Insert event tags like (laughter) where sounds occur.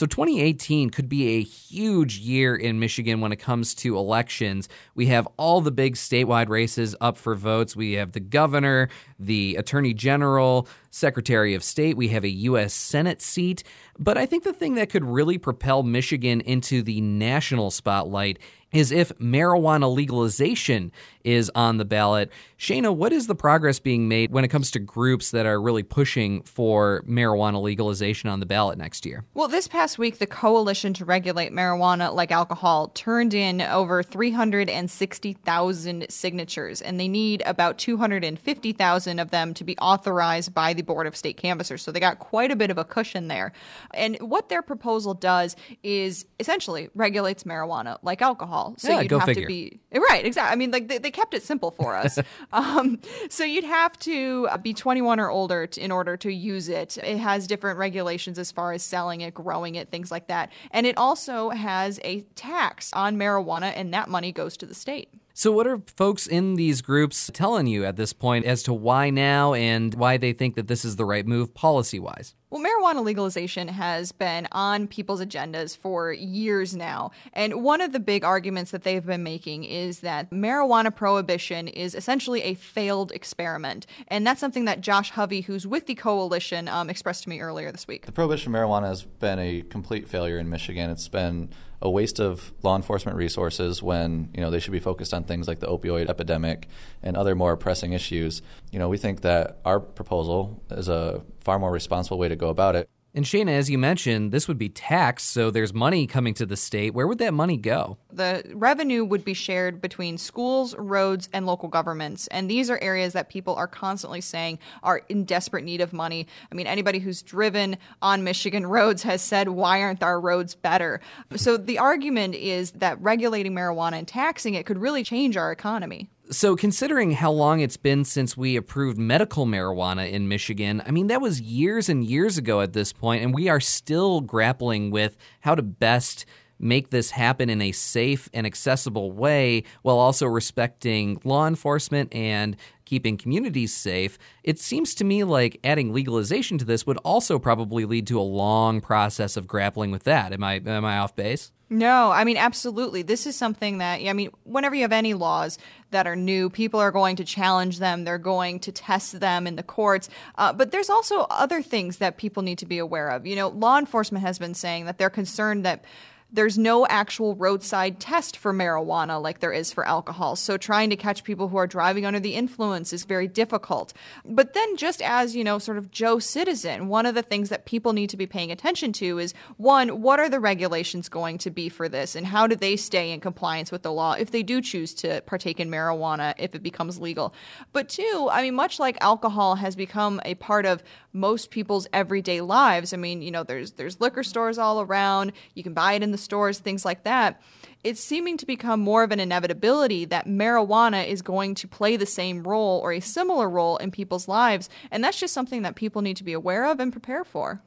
So 2018 could be a huge year in Michigan when it comes to elections. We have all the big statewide races up for votes. We have the governor, the attorney general, secretary of state. We have a U.S. Senate seat. But I think the thing that could really propel Michigan into the national spotlight is if marijuana legalization is on the ballot. Cheyna, what is the progress being made when it comes to groups that are really pushing for marijuana legalization on the ballot next year? Well, this past week, the Coalition to Regulate Marijuana Like Alcohol turned in over 360,000 signatures, and they need about 250,000 of them to be authorized by the Board of State Canvassers. So they got quite a bit of a cushion there. And what their proposal does is essentially regulates marijuana like alcohol. So Yeah, you'd go have figure. to be right, exactly. I mean, like they, they kept it simple for us. (laughs) um, so you'd have to be 21 or older to, in order to use it. It has different regulations as far as selling it, growing it, things like that. And it also has a tax on marijuana, and that money goes to the state. So, what are folks in these groups telling you at this point as to why now and why they think that this is the right move policy wise? Well, marijuana legalization has been on people's agendas for years now. And one of the big arguments that they've been making is that marijuana prohibition is essentially a failed experiment. And that's something that Josh Hovey, who's with the coalition, um, expressed to me earlier this week. The prohibition of marijuana has been a complete failure in Michigan. It's been a waste of law enforcement resources when you know they should be focused on things like the opioid epidemic and other more pressing issues. You know, we think that our proposal is a far more responsible way to go about it. And Cheyna, as you mentioned, this would be taxed, so there's money coming to the state. Where would that money go? The revenue would be shared between schools, roads, and local governments. And these are areas that people are constantly saying are in desperate need of money. I mean, anybody who's driven on Michigan (laughs) roads has said, why aren't our roads better? So the argument is that regulating marijuana and taxing it could really change our economy. So, considering how long it's been since we approved medical marijuana in Michigan, I mean, that was years and years ago at this point, and we are still grappling with how to best make this happen in a safe and accessible way while also respecting law enforcement and keeping communities safe. It seems to me like adding legalization to this would also probably lead to a long process of grappling with that. Am I am I off base? No, I mean, absolutely. This is something that, I mean, whenever you have any laws that are new, people are going to challenge them. They're going to test them in the courts. Uh, but there's also other things that people need to be aware of. You know, law enforcement has been saying that they're concerned that there's no actual roadside test for marijuana like there is for alcohol. So trying to catch people who are driving under the influence is very difficult. But then just as, you know, sort of Joe citizen, one of the things that people need to be paying attention to is one, what are the regulations going to be for this and how do they stay in compliance with the law if they do choose to partake in marijuana if it becomes legal? But two, I mean much like alcohol has become a part of most people's everyday lives. I mean, you know, there's there's liquor stores all around. You can buy it in the stores, things like that. It's seeming to become more of an inevitability that marijuana is going to play the same role or a similar role in people's lives, and that's just something that people need to be aware of and prepare for.